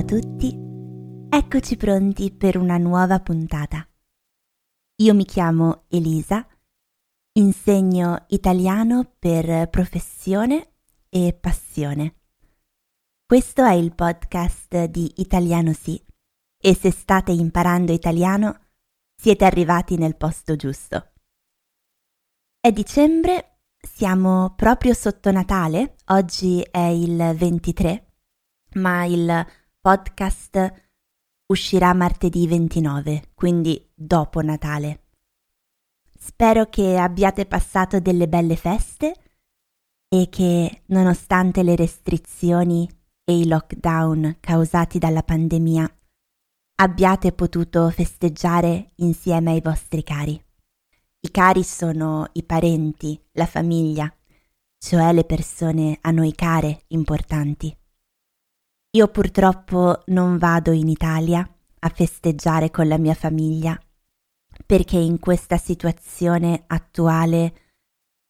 a tutti, eccoci pronti per una nuova puntata. Io mi chiamo Elisa, insegno italiano per professione e passione. Questo è il podcast di Italiano Sì e se state imparando italiano siete arrivati nel posto giusto. È dicembre, siamo proprio sotto Natale, oggi è il 23 ma il podcast uscirà martedì 29, quindi dopo Natale. Spero che abbiate passato delle belle feste e che, nonostante le restrizioni e i lockdown causati dalla pandemia, abbiate potuto festeggiare insieme ai vostri cari. I cari sono i parenti, la famiglia, cioè le persone a noi care, importanti. Io purtroppo non vado in Italia a festeggiare con la mia famiglia perché in questa situazione attuale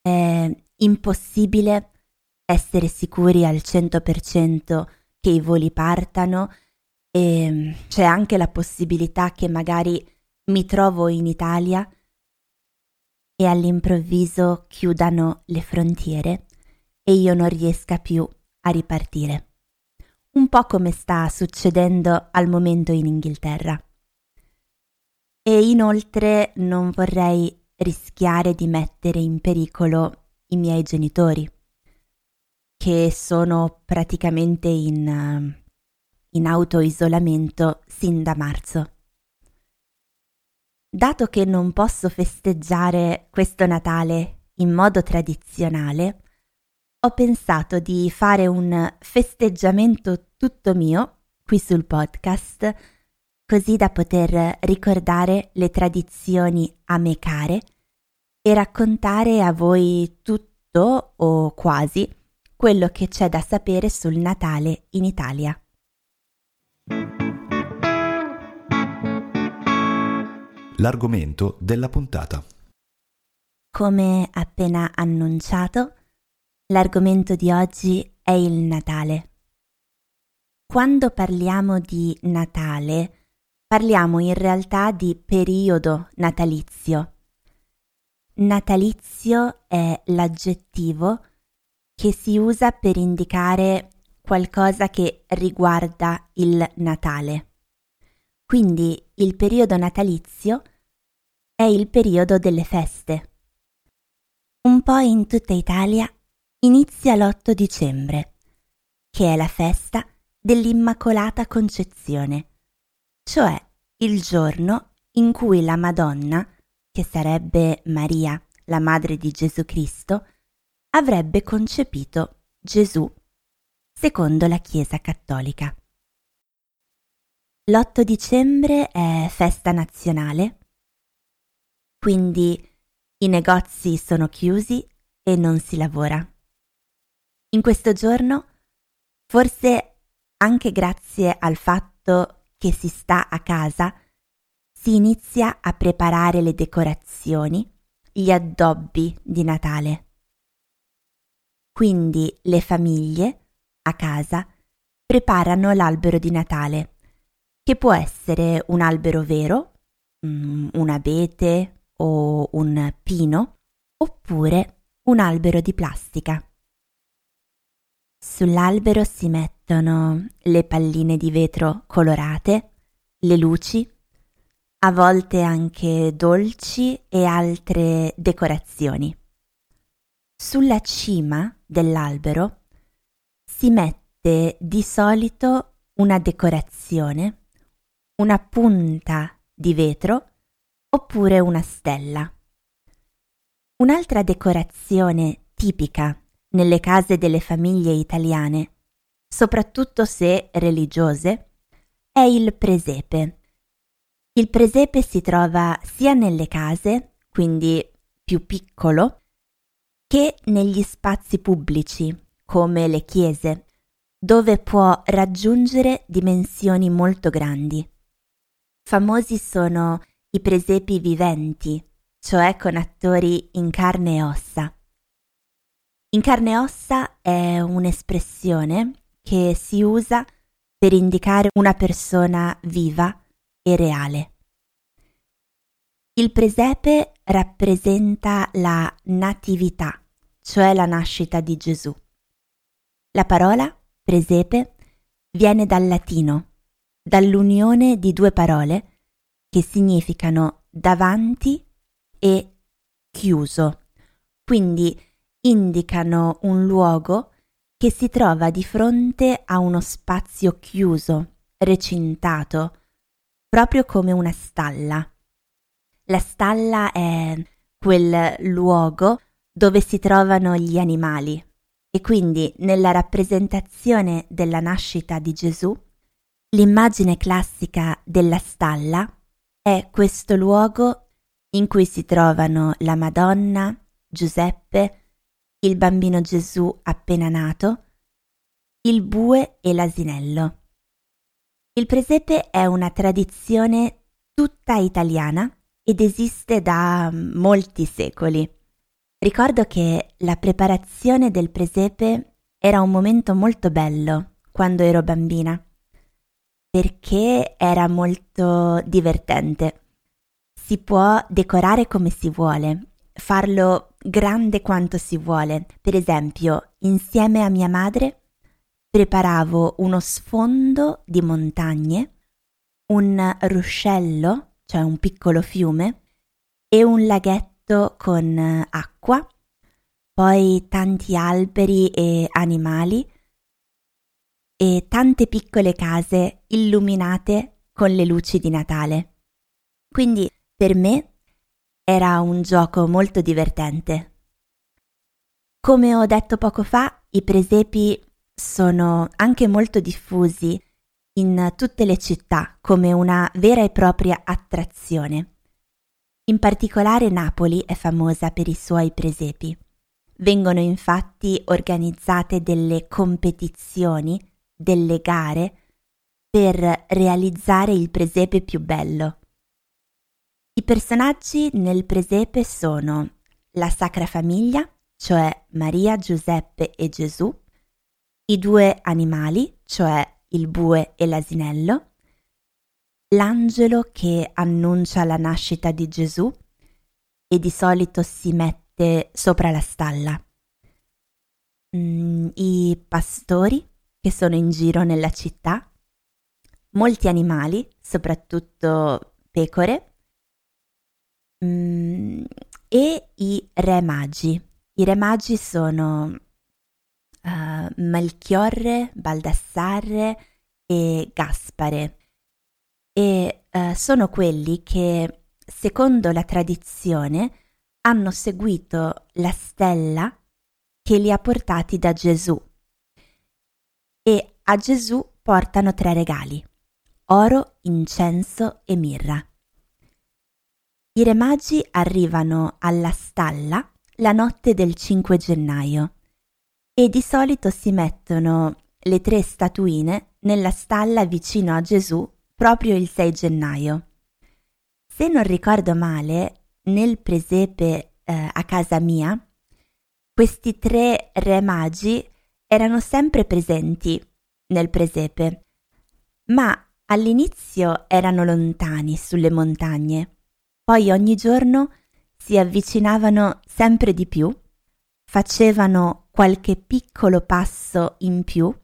è impossibile essere sicuri al 100% che i voli partano e c'è anche la possibilità che magari mi trovo in Italia e all'improvviso chiudano le frontiere e io non riesca più a ripartire un po' come sta succedendo al momento in Inghilterra. E inoltre non vorrei rischiare di mettere in pericolo i miei genitori, che sono praticamente in, in autoisolamento sin da marzo. Dato che non posso festeggiare questo Natale in modo tradizionale, ho pensato di fare un festeggiamento tutto mio qui sul podcast, così da poter ricordare le tradizioni a me care e raccontare a voi tutto o quasi quello che c'è da sapere sul Natale in Italia. L'argomento della puntata. Come appena annunciato, L'argomento di oggi è il Natale. Quando parliamo di Natale, parliamo in realtà di periodo natalizio. Natalizio è l'aggettivo che si usa per indicare qualcosa che riguarda il Natale. Quindi il periodo natalizio è il periodo delle feste. Un po' in tutta Italia inizia l'8 dicembre, che è la festa dell'Immacolata Concezione, cioè il giorno in cui la Madonna, che sarebbe Maria, la madre di Gesù Cristo, avrebbe concepito Gesù, secondo la Chiesa cattolica. L'8 dicembre è festa nazionale, quindi i negozi sono chiusi e non si lavora. In questo giorno, forse anche grazie al fatto che si sta a casa, si inizia a preparare le decorazioni, gli addobbi di Natale. Quindi le famiglie, a casa, preparano l'albero di Natale, che può essere un albero vero, mm, un abete o un pino, oppure un albero di plastica. Sull'albero si mettono le palline di vetro colorate, le luci, a volte anche dolci e altre decorazioni. Sulla cima dell'albero si mette di solito una decorazione, una punta di vetro oppure una stella. Un'altra decorazione tipica nelle case delle famiglie italiane, soprattutto se religiose, è il presepe. Il presepe si trova sia nelle case, quindi più piccolo, che negli spazi pubblici, come le chiese, dove può raggiungere dimensioni molto grandi. Famosi sono i presepi viventi, cioè con attori in carne e ossa. In carne e ossa è un'espressione che si usa per indicare una persona viva e reale. Il presepe rappresenta la natività, cioè la nascita di Gesù. La parola presepe viene dal latino, dall'unione di due parole che significano davanti e chiuso, quindi indicano un luogo che si trova di fronte a uno spazio chiuso, recintato, proprio come una stalla. La stalla è quel luogo dove si trovano gli animali e quindi nella rappresentazione della nascita di Gesù, l'immagine classica della stalla è questo luogo in cui si trovano la Madonna, Giuseppe, il bambino Gesù appena nato, il bue e l'asinello. Il presepe è una tradizione tutta italiana ed esiste da molti secoli. Ricordo che la preparazione del presepe era un momento molto bello quando ero bambina, perché era molto divertente. Si può decorare come si vuole, farlo grande quanto si vuole. Per esempio, insieme a mia madre preparavo uno sfondo di montagne, un ruscello, cioè un piccolo fiume, e un laghetto con acqua, poi tanti alberi e animali e tante piccole case illuminate con le luci di Natale. Quindi per me era un gioco molto divertente. Come ho detto poco fa, i presepi sono anche molto diffusi in tutte le città come una vera e propria attrazione. In particolare Napoli è famosa per i suoi presepi. Vengono infatti organizzate delle competizioni, delle gare, per realizzare il presepe più bello. Personaggi nel presepe sono la Sacra Famiglia, cioè Maria, Giuseppe e Gesù, i due animali, cioè il bue e l'asinello, l'angelo che annuncia la nascita di Gesù e di solito si mette sopra la stalla, mm, i pastori che sono in giro nella città, molti animali, soprattutto pecore, Mm, e i re magi. I re magi sono uh, Melchiorre, Baldassarre e Gaspare e uh, sono quelli che, secondo la tradizione, hanno seguito la stella che li ha portati da Gesù e a Gesù portano tre regali, oro, incenso e mirra. I re magi arrivano alla stalla la notte del 5 gennaio e di solito si mettono le tre statuine nella stalla vicino a Gesù proprio il 6 gennaio. Se non ricordo male, nel presepe eh, a casa mia, questi tre re magi erano sempre presenti nel presepe, ma all'inizio erano lontani sulle montagne poi ogni giorno si avvicinavano sempre di più, facevano qualche piccolo passo in più,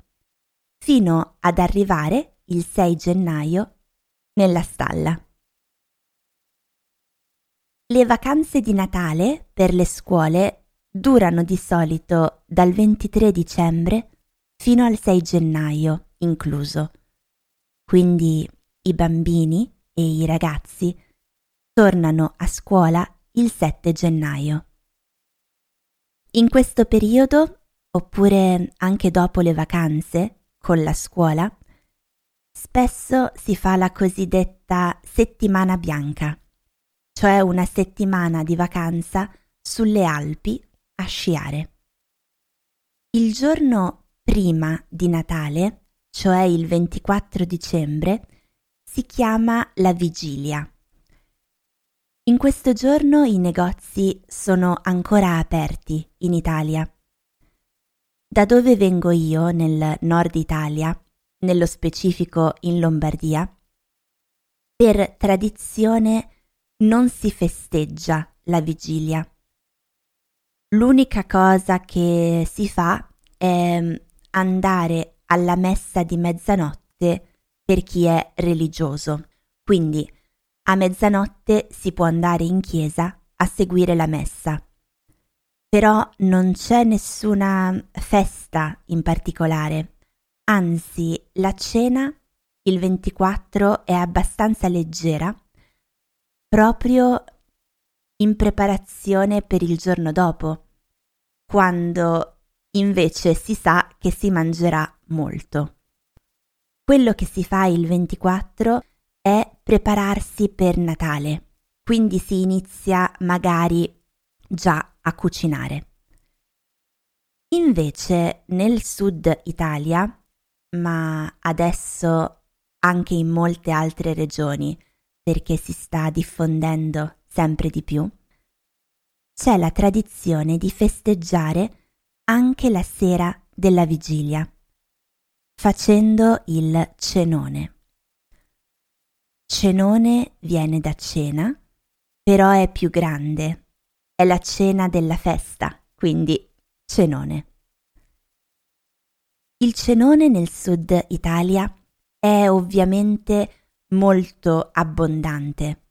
fino ad arrivare il 6 gennaio nella stalla. Le vacanze di Natale per le scuole durano di solito dal 23 dicembre fino al 6 gennaio incluso. Quindi i bambini e i ragazzi tornano a scuola il 7 gennaio. In questo periodo, oppure anche dopo le vacanze, con la scuola, spesso si fa la cosiddetta settimana bianca, cioè una settimana di vacanza sulle Alpi a sciare. Il giorno prima di Natale, cioè il 24 dicembre, si chiama la vigilia in questo giorno i negozi sono ancora aperti in Italia. Da dove vengo io, nel nord Italia, nello specifico in Lombardia, per tradizione non si festeggia la vigilia. L'unica cosa che si fa è mm, andare alla messa di mezzanotte per chi è religioso. Quindi a mezzanotte si può andare in chiesa a seguire la messa. Però non c'è nessuna festa in particolare. Anzi, la cena il 24 è abbastanza leggera, proprio in preparazione per il giorno dopo, quando invece si sa che si mangerà molto. Quello che si fa il 24 è prepararsi per Natale, quindi si inizia magari già a cucinare. Invece nel sud Italia, ma adesso anche in molte altre regioni, perché si sta diffondendo sempre di più, c'è la tradizione di festeggiare anche la sera della vigilia, facendo il cenone. Cenone viene da cena, però è più grande. È la cena della festa, quindi cenone. Il cenone nel sud Italia è ovviamente molto abbondante.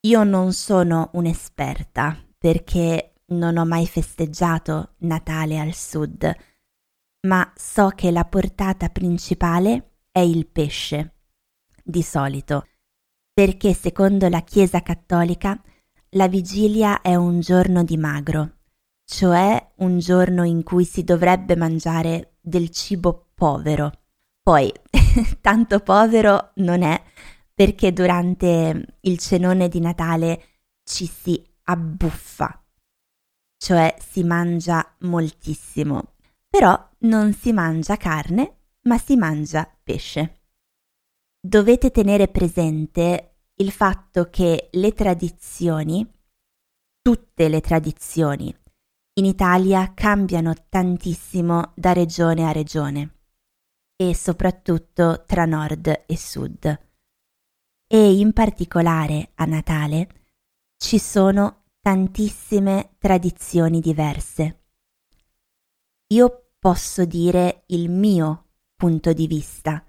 Io non sono un'esperta perché non ho mai festeggiato Natale al sud, ma so che la portata principale è il pesce, di solito, perché secondo la Chiesa cattolica la vigilia è un giorno di magro, cioè un giorno in cui si dovrebbe mangiare del cibo povero. Poi, tanto povero non è perché durante il cenone di Natale ci si abbuffa, cioè si mangia moltissimo, però non si mangia carne, ma si mangia pesce. Dovete tenere presente il fatto che le tradizioni, tutte le tradizioni, in Italia cambiano tantissimo da regione a regione e soprattutto tra nord e sud e in particolare a Natale ci sono tantissime tradizioni diverse. Io posso dire il mio punto di vista.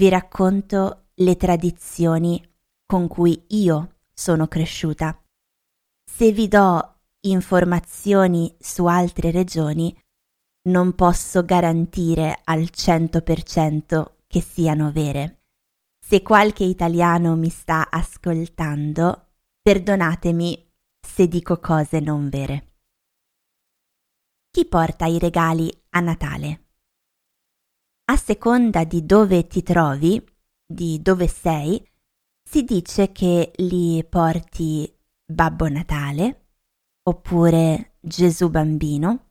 Vi racconto le tradizioni con cui io sono cresciuta. Se vi do informazioni su altre regioni, non posso garantire al 100% che siano vere. Se qualche italiano mi sta ascoltando, perdonatemi se dico cose non vere. Chi porta i regali a Natale? A seconda di dove ti trovi, di dove sei, si dice che li porti Babbo Natale oppure Gesù Bambino,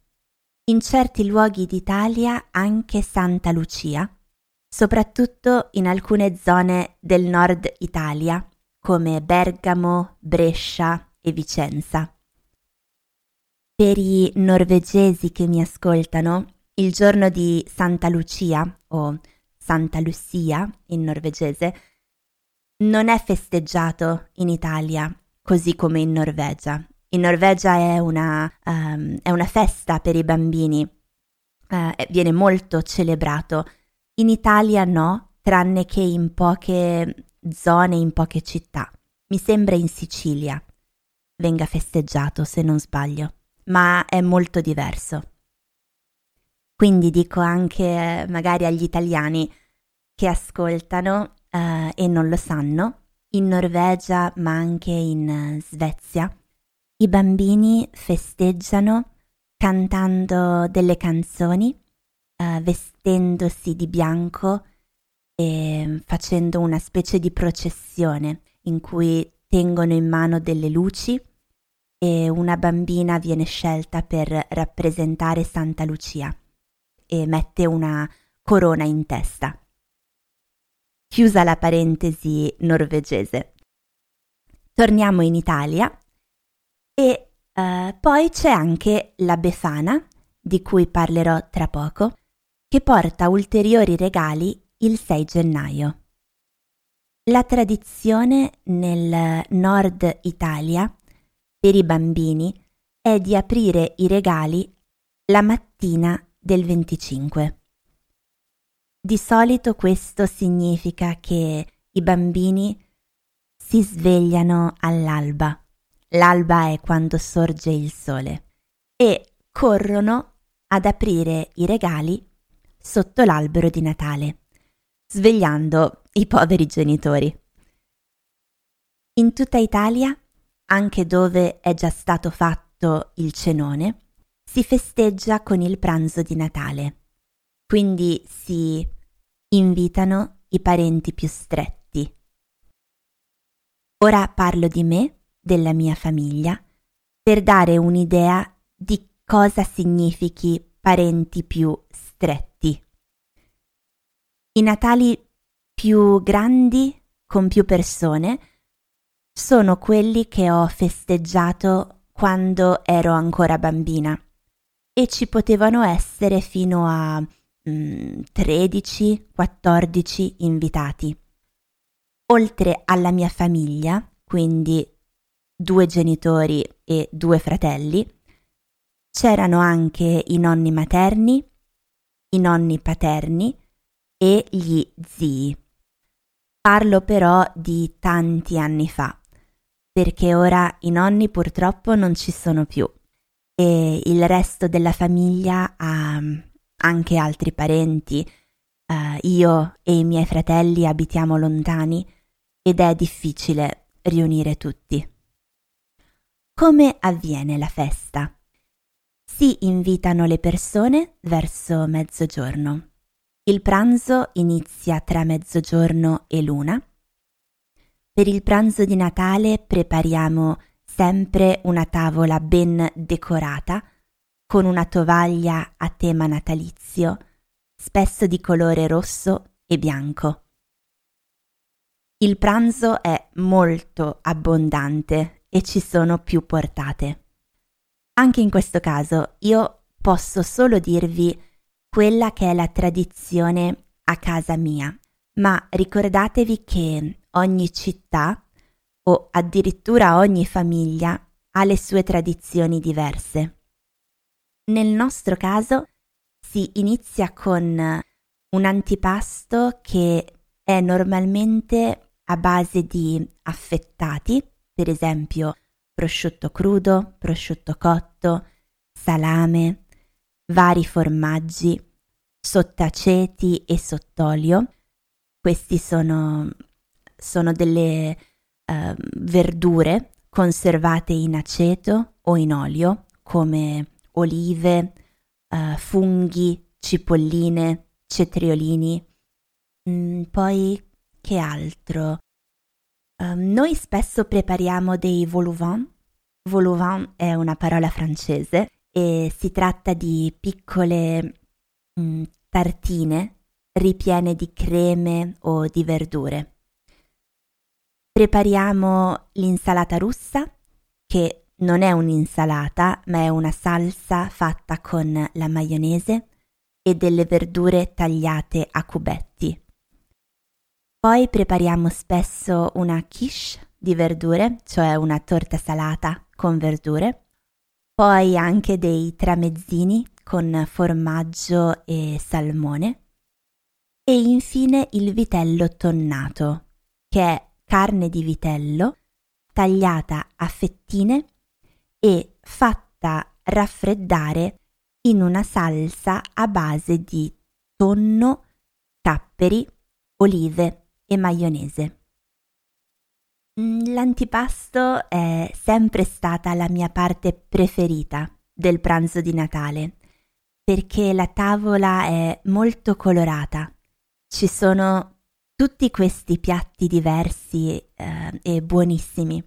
in certi luoghi d'Italia anche Santa Lucia soprattutto in alcune zone del nord Italia, come Bergamo, Brescia e Vicenza. Per i norvegesi che mi ascoltano, il giorno di Santa Lucia o Santa Lucia in norvegese non è festeggiato in Italia così come in Norvegia. In Norvegia è una, um, è una festa per i bambini, uh, viene molto celebrato in Italia no, tranne che in poche zone, in poche città. Mi sembra in Sicilia venga festeggiato, se non sbaglio, ma è molto diverso. Quindi dico anche magari agli italiani che ascoltano uh, e non lo sanno, in Norvegia ma anche in Svezia, i bambini festeggiano cantando delle canzoni uh, vestendosi di bianco e facendo una specie di processione in cui tengono in mano delle luci e una bambina viene scelta per rappresentare Santa Lucia e mette una corona in testa. Chiusa la parentesi norvegese. Torniamo in Italia e uh, poi c'è anche la Befana, di cui parlerò tra poco, che porta ulteriori regali il 6 gennaio. La tradizione nel nord Italia per i bambini è di aprire i regali la mattina del 25. Di solito questo significa che i bambini si svegliano all'alba. L'alba è quando sorge il sole e corrono ad aprire i regali sotto l'albero di Natale, svegliando i poveri genitori. In tutta Italia, anche dove è già stato fatto il cenone, si festeggia con il pranzo di Natale. Quindi si invitano i parenti più stretti. Ora parlo di me, della mia famiglia, per dare un'idea di cosa significhi parenti più stretti. I Natali più grandi, con più persone, sono quelli che ho festeggiato quando ero ancora bambina e ci potevano essere fino a mm, 13-14 invitati. Oltre alla mia famiglia, quindi due genitori e due fratelli, c'erano anche i nonni materni, i nonni paterni e gli zii. Parlo però di tanti anni fa, perché ora i nonni purtroppo non ci sono più e il resto della famiglia ha anche altri parenti. Uh, io e i miei fratelli abitiamo lontani ed è difficile riunire tutti. Come avviene la festa? Si invitano le persone verso mezzogiorno. Il pranzo inizia tra mezzogiorno e l'una. Per il pranzo di Natale prepariamo sempre una tavola ben decorata, con una tovaglia a tema natalizio, spesso di colore rosso e bianco. Il pranzo è molto abbondante e ci sono più portate. Anche in questo caso io posso solo dirvi quella che è la tradizione a casa mia, ma ricordatevi che ogni città o addirittura ogni famiglia ha le sue tradizioni diverse. Nel nostro caso si inizia con un antipasto che è normalmente a base di affettati, per esempio prosciutto crudo, prosciutto cotto, salame, vari formaggi, sottaceti e sott'olio. Questi sono, sono delle uh, verdure conservate in aceto o in olio, come olive, uh, funghi, cipolline, cetriolini. Mm, poi che altro? Uh, noi spesso prepariamo dei. Vol-au-vent è una parola francese e si tratta di piccole mm, tartine ripiene di creme o di verdure. Prepariamo l'insalata russa, che non è un'insalata, ma è una salsa fatta con la maionese e delle verdure tagliate a cubetti. Poi prepariamo spesso una quiche di verdure, cioè una torta salata con verdure, poi anche dei tramezzini con formaggio e salmone e infine il vitello tonnato, che è carne di vitello tagliata a fettine e fatta raffreddare in una salsa a base di tonno, capperi, olive e maionese. Mm, l'antipasto è sempre stata la mia parte preferita del pranzo di Natale, perché la tavola è molto colorata. Ci sono tutti questi piatti diversi eh, e buonissimi.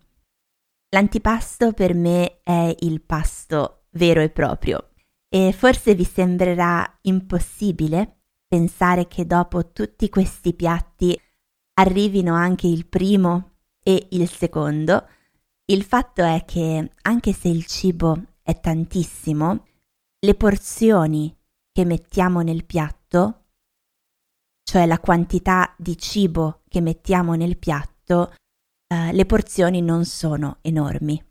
L'antipasto per me è il pasto vero e proprio e forse vi sembrerà impossibile pensare che dopo tutti questi piatti arrivino anche il primo e il secondo, il fatto è che anche se il cibo è tantissimo, le porzioni che mettiamo nel piatto cioè la quantità di cibo che mettiamo nel piatto, eh, le porzioni non sono enormi.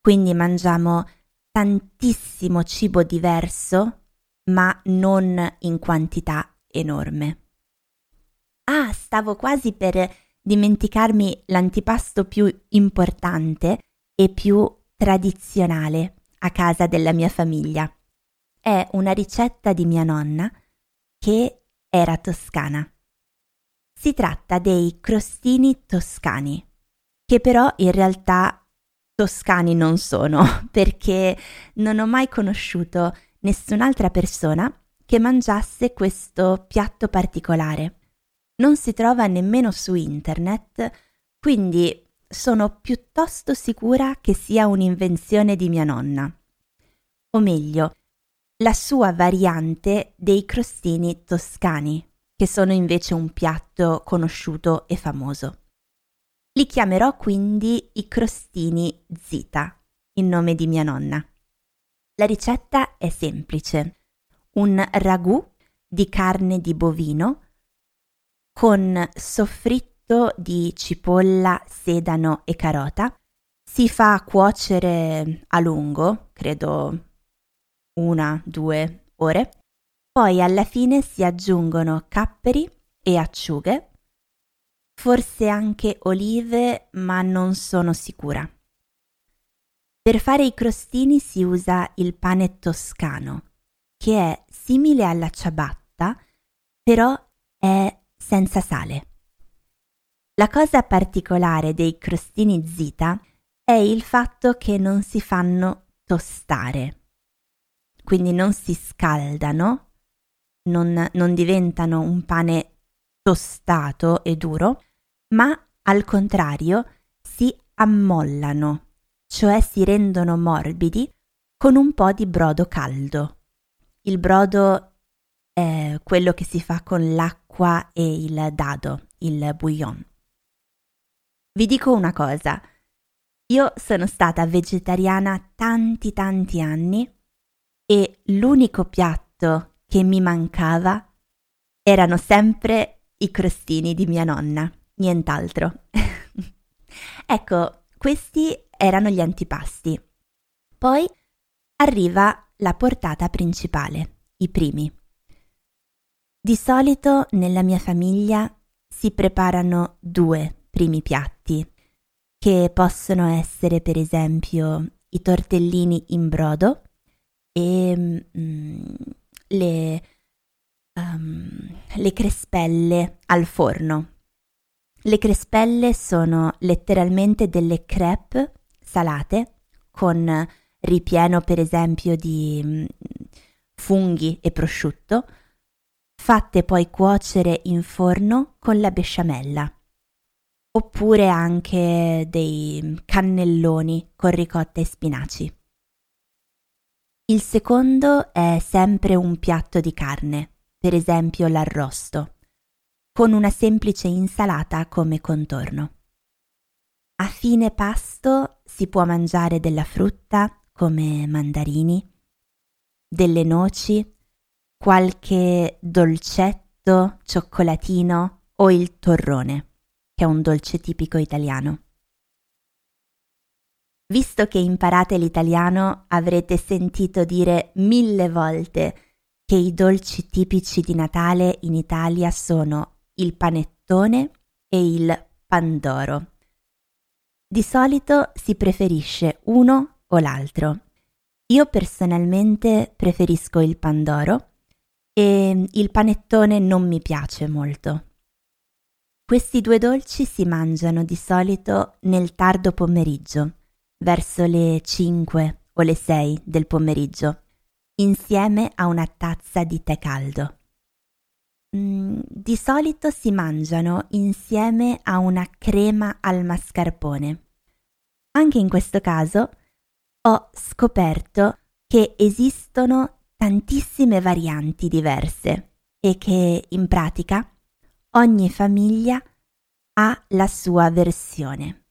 Quindi mangiamo tantissimo cibo diverso, ma non in quantità enorme. Ah, stavo quasi per dimenticarmi l'antipasto più importante e più tradizionale a casa della mia famiglia. È una ricetta di mia nonna che era toscana. Si tratta dei crostini toscani, che però in realtà toscani non sono, perché non ho mai conosciuto nessun'altra persona che mangiasse questo piatto particolare. Non si trova nemmeno su internet, quindi sono piuttosto sicura che sia un'invenzione di mia nonna. O meglio, la sua variante dei crostini toscani, che sono invece un piatto conosciuto e famoso. Li chiamerò quindi i crostini Zita, in nome di mia nonna. La ricetta è semplice. Un ragù di carne di bovino con soffritto di cipolla, sedano e carota. Si fa cuocere a lungo, credo una, due ore. Poi alla fine si aggiungono capperi e acciughe, forse anche olive, ma non sono sicura. Per fare i crostini si usa il pane toscano, che è simile alla ciabatta, però è senza sale. La cosa particolare dei crostini zita è il fatto che non si fanno tostare quindi non si scaldano, non, non diventano un pane tostato e duro, ma al contrario si ammollano, cioè si rendono morbidi con un po' di brodo caldo. Il brodo è quello che si fa con l'acqua e il dado, il bouillon. Vi dico una cosa, io sono stata vegetariana tanti tanti anni e l'unico piatto che mi mancava erano sempre i crostini di mia nonna, nient'altro. ecco, questi erano gli antipasti. Poi arriva la portata principale, i primi. Di solito nella mia famiglia si preparano due primi piatti, che possono essere per esempio i tortellini in brodo e mm, le, um, le crespelle al forno. Le crespelle sono letteralmente delle crepe salate con ripieno per esempio di mm, funghi e prosciutto, fatte poi cuocere in forno con la besciamella. Oppure anche dei cannelloni con ricotta e spinaci. Il secondo è sempre un piatto di carne, per esempio l'arrosto, con una semplice insalata come contorno. A fine pasto si può mangiare della frutta come mandarini, delle noci, qualche dolcetto, cioccolatino o il torrone, che è un dolce tipico italiano. Visto che imparate l'italiano, avrete sentito dire mille volte che i dolci tipici di Natale in Italia sono il panettone e il pandoro. Di solito si preferisce uno o l'altro. Io personalmente preferisco il pandoro e il panettone non mi piace molto. Questi due dolci si mangiano di solito nel tardo pomeriggio verso le 5 o le 6 del pomeriggio, insieme a una tazza di tè caldo. Mm, di solito si mangiano insieme a una crema al mascarpone. Anche in questo caso ho scoperto che esistono tantissime varianti diverse e che in pratica ogni famiglia ha la sua versione.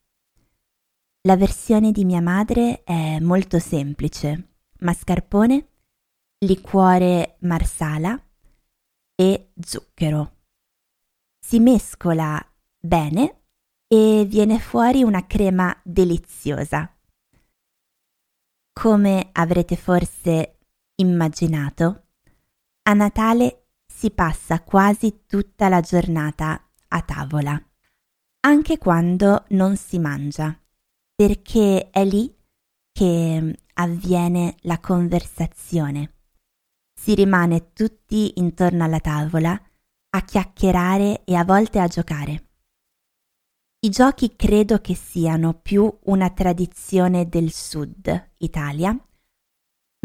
La versione di mia madre è molto semplice. Mascarpone, liquore marsala e zucchero. Si mescola bene e viene fuori una crema deliziosa. Come avrete forse immaginato, a Natale si passa quasi tutta la giornata a tavola, anche quando non si mangia, perché è lì che avviene la conversazione. Si rimane tutti intorno alla tavola a chiacchierare e a volte a giocare. I giochi credo che siano più una tradizione del sud Italia,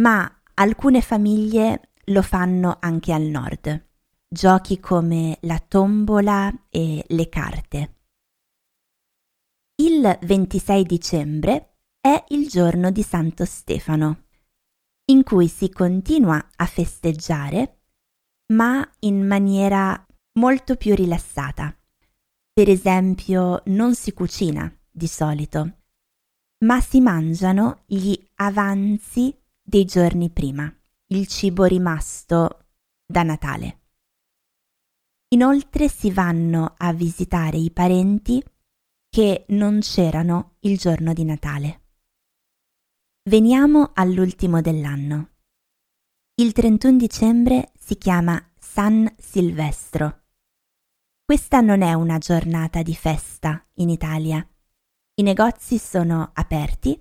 ma alcune famiglie lo fanno anche al nord. Giochi come la tombola e le carte. Il 26 dicembre è il giorno di Santo Stefano, in cui si continua a festeggiare, ma in maniera molto più rilassata. Per esempio, non si cucina di solito, ma si mangiano gli avanzi dei giorni prima, il cibo rimasto da Natale. Inoltre si vanno a visitare i parenti che non c'erano il giorno di Natale. Veniamo all'ultimo dell'anno. Il 31 dicembre si chiama San Silvestro questa non è una giornata di festa in Italia. I negozi sono aperti,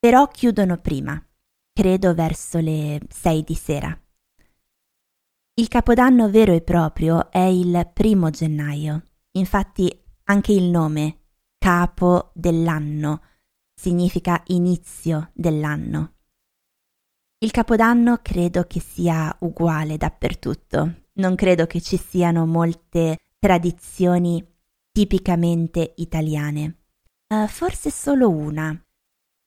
però chiudono prima, credo verso le 6 di sera. Il capodanno vero e proprio è il primo gennaio, infatti anche il nome, capo dell'anno, significa inizio dell'anno. Il capodanno credo che sia uguale dappertutto, non credo che ci siano molte tradizioni tipicamente italiane. Uh, forse solo una.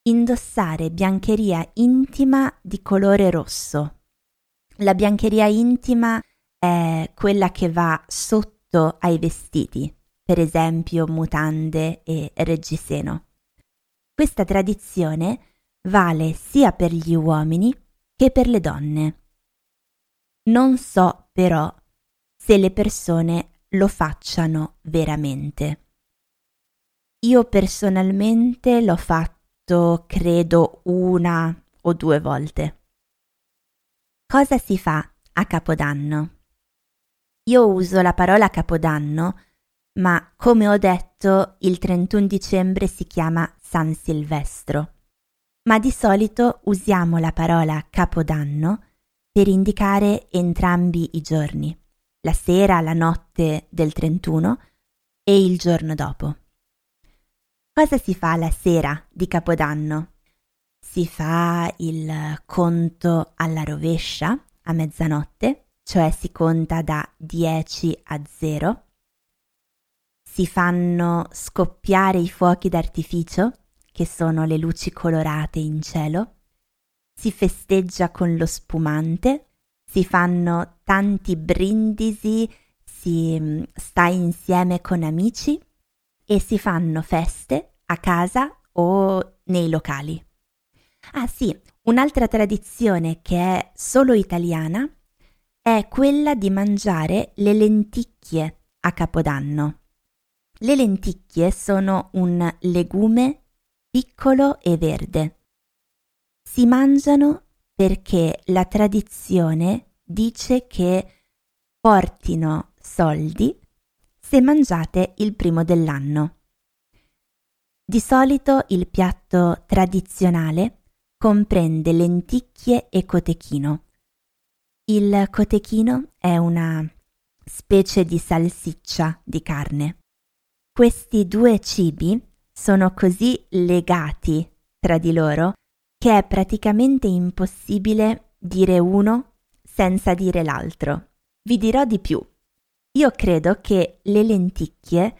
Indossare biancheria intima di colore rosso. La biancheria intima è quella che va sotto ai vestiti, per esempio mutande e reggiseno. Questa tradizione vale sia per gli uomini che per le donne. Non so però se le persone lo facciano veramente. Io personalmente l'ho fatto, credo, una o due volte. Cosa si fa a Capodanno? Io uso la parola Capodanno, ma come ho detto, il 31 dicembre si chiama San Silvestro. Ma di solito usiamo la parola Capodanno per indicare entrambi i giorni la sera, la notte del 31 e il giorno dopo. Cosa si fa la sera di Capodanno? Si fa il conto alla rovescia a mezzanotte, cioè si conta da 10 a 0. Si fanno scoppiare i fuochi d'artificio, che sono le luci colorate in cielo. Si festeggia con lo spumante, si fanno tanti brindisi, si mm, sta insieme con amici e si fanno feste a casa o nei locali. Ah sì, un'altra tradizione che è solo italiana è quella di mangiare le lenticchie a Capodanno. Le lenticchie sono un legume piccolo e verde. Si mangiano perché la tradizione dice che portino soldi se mangiate il primo dell'anno. Di solito il piatto tradizionale comprende lenticchie e cotechino. Il cotechino è una specie di salsiccia di carne. Questi due cibi sono così legati tra di loro che è praticamente impossibile dire uno senza dire l'altro. Vi dirò di più. Io credo che le lenticchie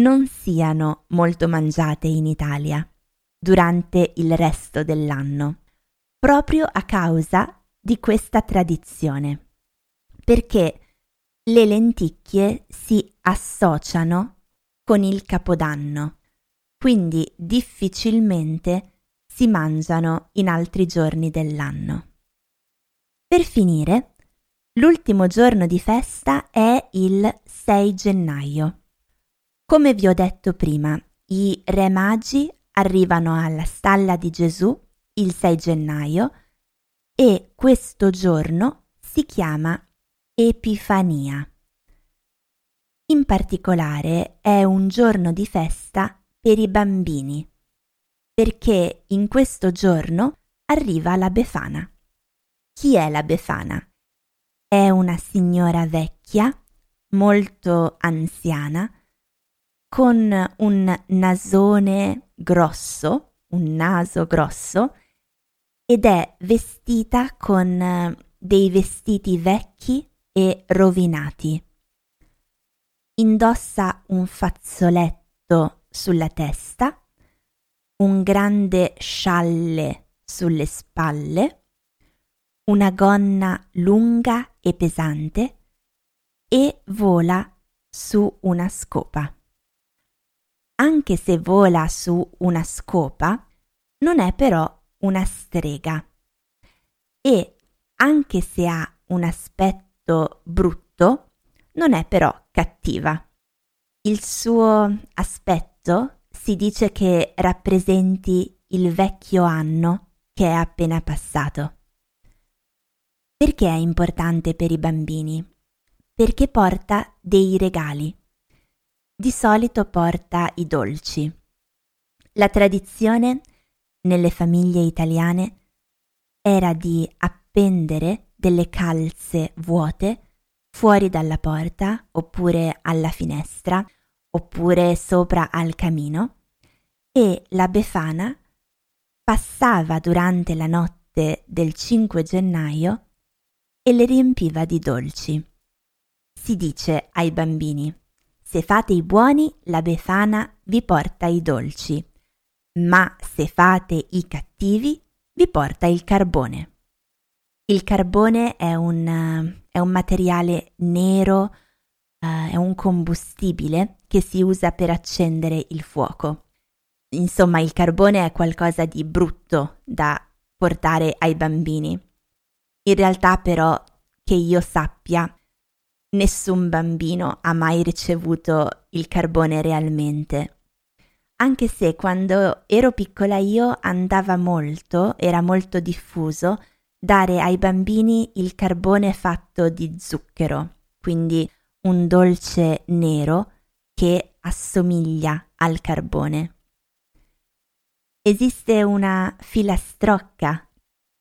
non siano molto mangiate in Italia durante il resto dell'anno, proprio a causa di questa tradizione, perché le lenticchie si associano con il capodanno, quindi difficilmente si mangiano in altri giorni dell'anno. Per finire, l'ultimo giorno di festa è il 6 gennaio. Come vi ho detto prima, i re magi arrivano alla stalla di Gesù il 6 gennaio e questo giorno si chiama Epifania. In particolare è un giorno di festa per i bambini, perché in questo giorno arriva la Befana. Chi è la Befana? È una signora vecchia, molto anziana, con un nasone grosso, un naso grosso, ed è vestita con eh, dei vestiti vecchi e rovinati. Indossa un fazzoletto sulla testa, un grande scialle sulle spalle, una gonna lunga e pesante e vola su una scopa anche se vola su una scopa, non è però una strega. E anche se ha un aspetto brutto, non è però cattiva. Il suo aspetto si dice che rappresenti il vecchio anno che è appena passato. Perché è importante per i bambini? Perché porta dei regali di solito porta i dolci. La tradizione nelle famiglie italiane era di appendere delle calze vuote fuori dalla porta oppure alla finestra oppure sopra al camino e la Befana passava durante la notte del 5 gennaio e le riempiva di dolci. Si dice ai bambini se fate i buoni, la Befana vi porta i dolci, ma se fate i cattivi, vi porta il carbone. Il carbone è un, è un materiale nero, uh, è un combustibile che si usa per accendere il fuoco. Insomma, il carbone è qualcosa di brutto da portare ai bambini. In realtà, però, che io sappia, Nessun bambino ha mai ricevuto il carbone realmente. Anche se quando ero piccola io andava molto, era molto diffuso, dare ai bambini il carbone fatto di zucchero, quindi un dolce nero che assomiglia al carbone. Esiste una filastrocca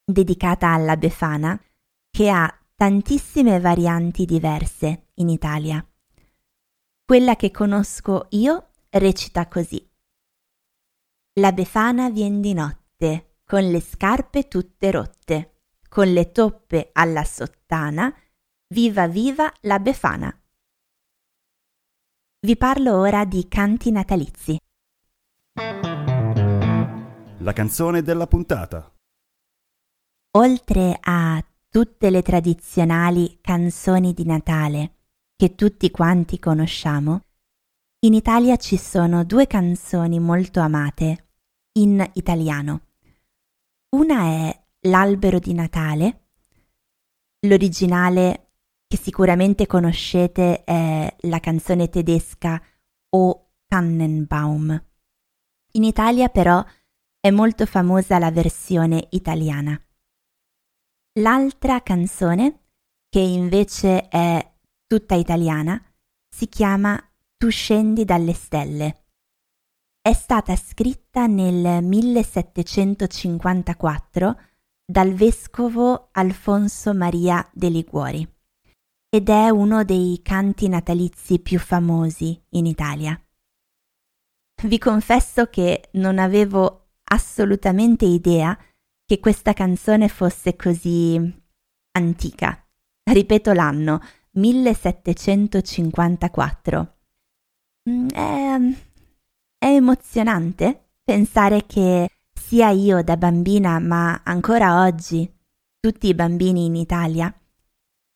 dedicata alla Befana che ha tantissime varianti diverse in Italia. Quella che conosco io recita così. La Befana vien di notte, con le scarpe tutte rotte, con le toppe alla sottana, viva viva la Befana. Vi parlo ora di canti natalizi. La canzone della puntata. Oltre a tutte le tradizionali canzoni di Natale che tutti quanti conosciamo, in Italia ci sono due canzoni molto amate in italiano. Una è L'albero di Natale, l'originale che sicuramente conoscete è la canzone tedesca O Tannenbaum. In Italia però è molto famosa la versione italiana. L'altra canzone, che invece è tutta italiana, si chiama Tu scendi dalle stelle. È stata scritta nel 1754 dal vescovo Alfonso Maria de Liguori ed è uno dei canti natalizi più famosi in Italia. Vi confesso che non avevo assolutamente idea che questa canzone fosse così antica. Ripeto l'anno, 1754. Mm, è, è emozionante pensare che sia io da bambina, ma ancora oggi, tutti i bambini in Italia,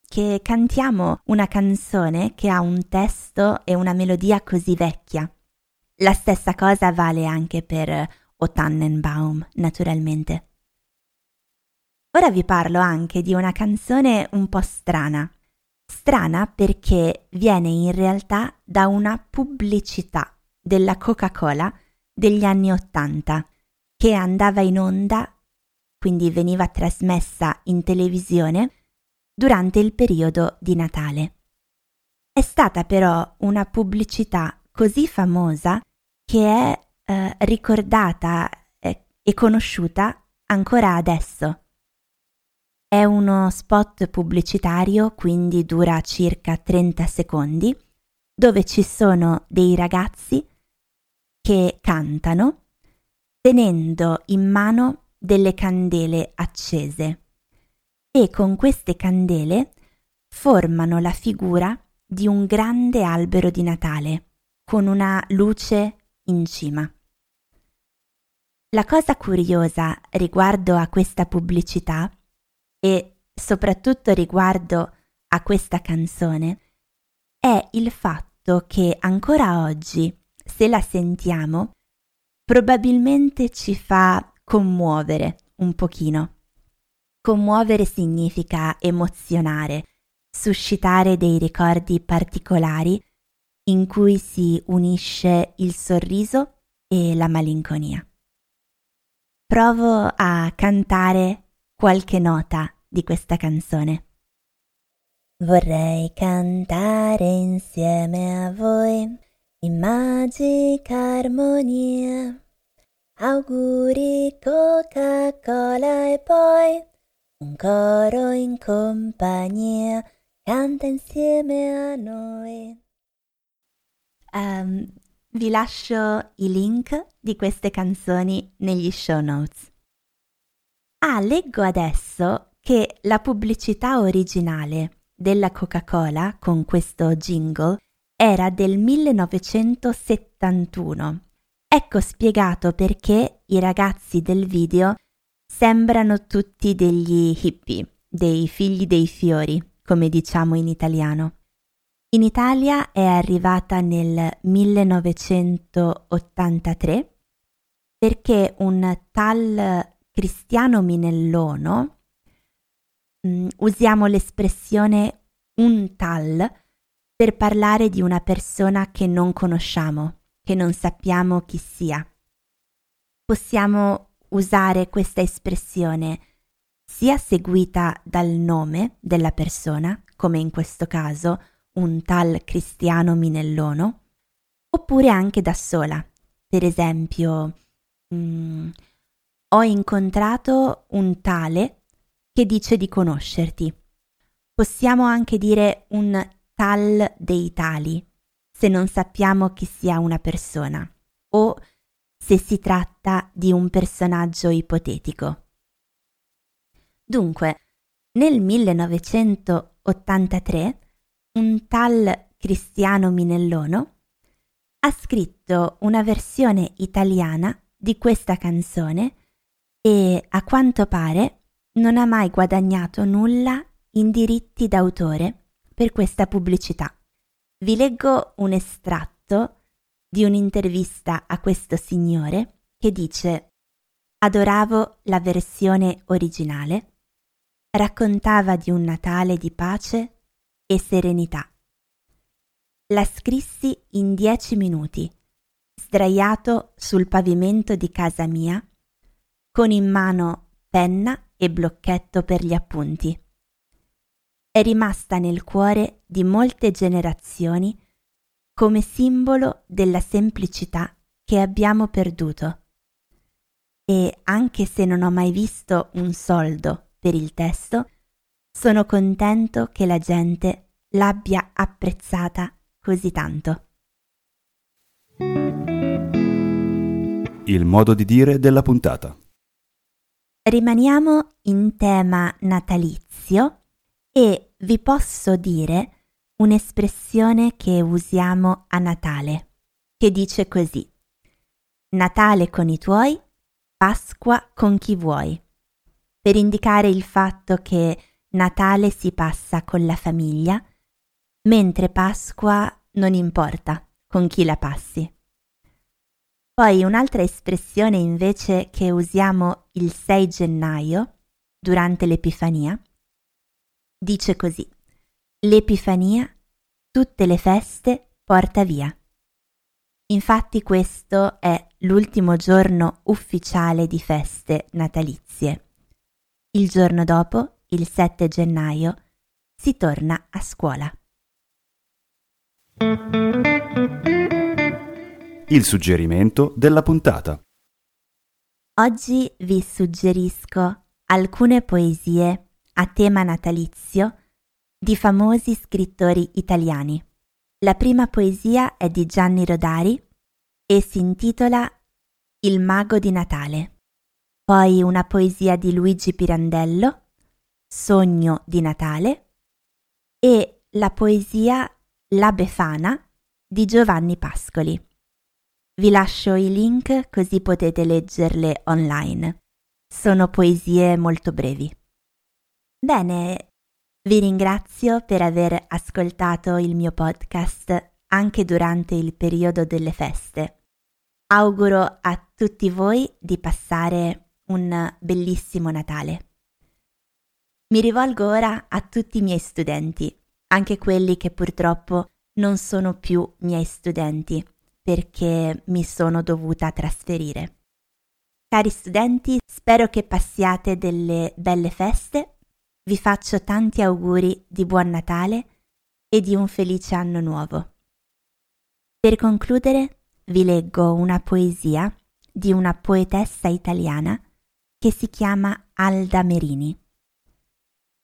che cantiamo una canzone che ha un testo e una melodia così vecchia. La stessa cosa vale anche per O Tannenbaum, naturalmente. Ora vi parlo anche di una canzone un po' strana. Strana perché viene in realtà da una pubblicità della Coca-Cola degli anni Ottanta che andava in onda, quindi veniva trasmessa in televisione durante il periodo di Natale. È stata però una pubblicità così famosa che è eh, ricordata eh, e conosciuta ancora adesso. È uno spot pubblicitario, quindi dura circa 30 secondi, dove ci sono dei ragazzi che cantano tenendo in mano delle candele accese e con queste candele formano la figura di un grande albero di Natale con una luce in cima. La cosa curiosa riguardo a questa pubblicità e soprattutto riguardo a questa canzone è il fatto che ancora oggi, se la sentiamo, probabilmente ci fa commuovere un pochino. Commuovere significa emozionare, suscitare dei ricordi particolari in cui si unisce il sorriso e la malinconia. Provo a cantare qualche nota di questa canzone. Vorrei cantare insieme a voi in magica armonia. Auguri Coca-Cola e poi un coro in compagnia canta insieme a noi. Um, vi lascio i link di queste canzoni negli show notes. Ah, leggo adesso che la pubblicità originale della Coca-Cola con questo jingle era del 1971. Ecco spiegato perché i ragazzi del video sembrano tutti degli hippie, dei figli dei fiori, come diciamo in italiano. In Italia è arrivata nel 1983 perché un tal Cristiano Minellono, mm, usiamo l'espressione un tal per parlare di una persona che non conosciamo, che non sappiamo chi sia. Possiamo usare questa espressione sia seguita dal nome della persona, come in questo caso un tal Cristiano Minellono, oppure anche da sola. Per esempio, mm, ho incontrato un tale che dice di conoscerti. Possiamo anche dire un tal dei tali, se non sappiamo chi sia una persona, o se si tratta di un personaggio ipotetico. Dunque, nel 1983 un tal Cristiano Minellono ha scritto una versione italiana di questa canzone e a quanto pare non ha mai guadagnato nulla in diritti d'autore per questa pubblicità. Vi leggo un estratto di un'intervista a questo signore che dice Adoravo la versione originale, raccontava di un Natale di pace e serenità. La scrissi in dieci minuti, sdraiato sul pavimento di casa mia con in mano penna e blocchetto per gli appunti. È rimasta nel cuore di molte generazioni come simbolo della semplicità che abbiamo perduto. E anche se non ho mai visto un soldo per il testo, sono contento che la gente l'abbia apprezzata così tanto. Il modo di dire della puntata. Rimaniamo in tema natalizio e vi posso dire un'espressione che usiamo a Natale, che dice così. Natale con i tuoi, Pasqua con chi vuoi, per indicare il fatto che Natale si passa con la famiglia, mentre Pasqua non importa con chi la passi. Poi un'altra espressione invece che usiamo il 6 gennaio durante l'Epifania? Dice così, l'Epifania tutte le feste porta via. Infatti questo è l'ultimo giorno ufficiale di feste natalizie. Il giorno dopo, il 7 gennaio, si torna a scuola. Il suggerimento della puntata. Oggi vi suggerisco alcune poesie a tema natalizio di famosi scrittori italiani. La prima poesia è di Gianni Rodari e si intitola Il mago di Natale. Poi una poesia di Luigi Pirandello, Sogno di Natale, e la poesia La Befana di Giovanni Pascoli. Vi lascio i link così potete leggerle online. Sono poesie molto brevi. Bene, vi ringrazio per aver ascoltato il mio podcast anche durante il periodo delle feste. Auguro a tutti voi di passare un bellissimo Natale. Mi rivolgo ora a tutti i miei studenti, anche quelli che purtroppo non sono più miei studenti perché mi sono dovuta trasferire. Cari studenti, spero che passiate delle belle feste vi faccio tanti auguri di buon Natale e di un felice anno nuovo. Per concludere vi leggo una poesia di una poetessa italiana che si chiama Alda Merini.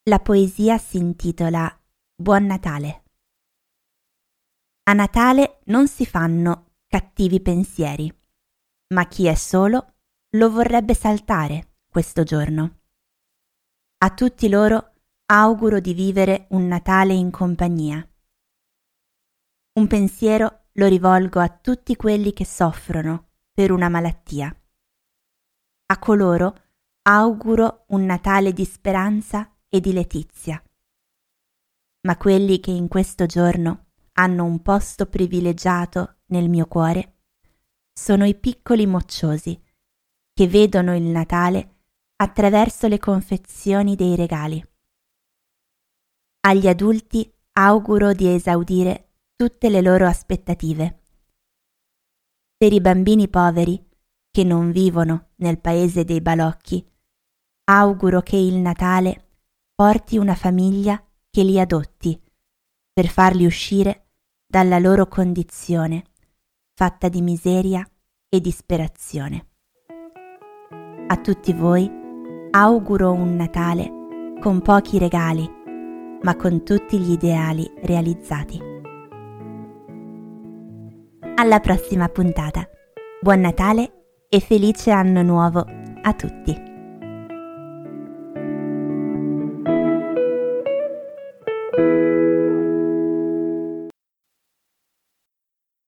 La poesia si intitola Buon Natale. A Natale non si fanno cattivi pensieri, ma chi è solo lo vorrebbe saltare questo giorno. A tutti loro auguro di vivere un Natale in compagnia. Un pensiero lo rivolgo a tutti quelli che soffrono per una malattia. A coloro auguro un Natale di speranza e di letizia. Ma quelli che in questo giorno hanno un posto privilegiato nel mio cuore sono i piccoli mocciosi che vedono il Natale attraverso le confezioni dei regali. Agli adulti auguro di esaudire tutte le loro aspettative. Per i bambini poveri, che non vivono nel paese dei balocchi, auguro che il Natale porti una famiglia che li adotti per farli uscire dalla loro condizione fatta di miseria e disperazione. A tutti voi auguro un Natale con pochi regali, ma con tutti gli ideali realizzati. Alla prossima puntata. Buon Natale e felice anno nuovo a tutti.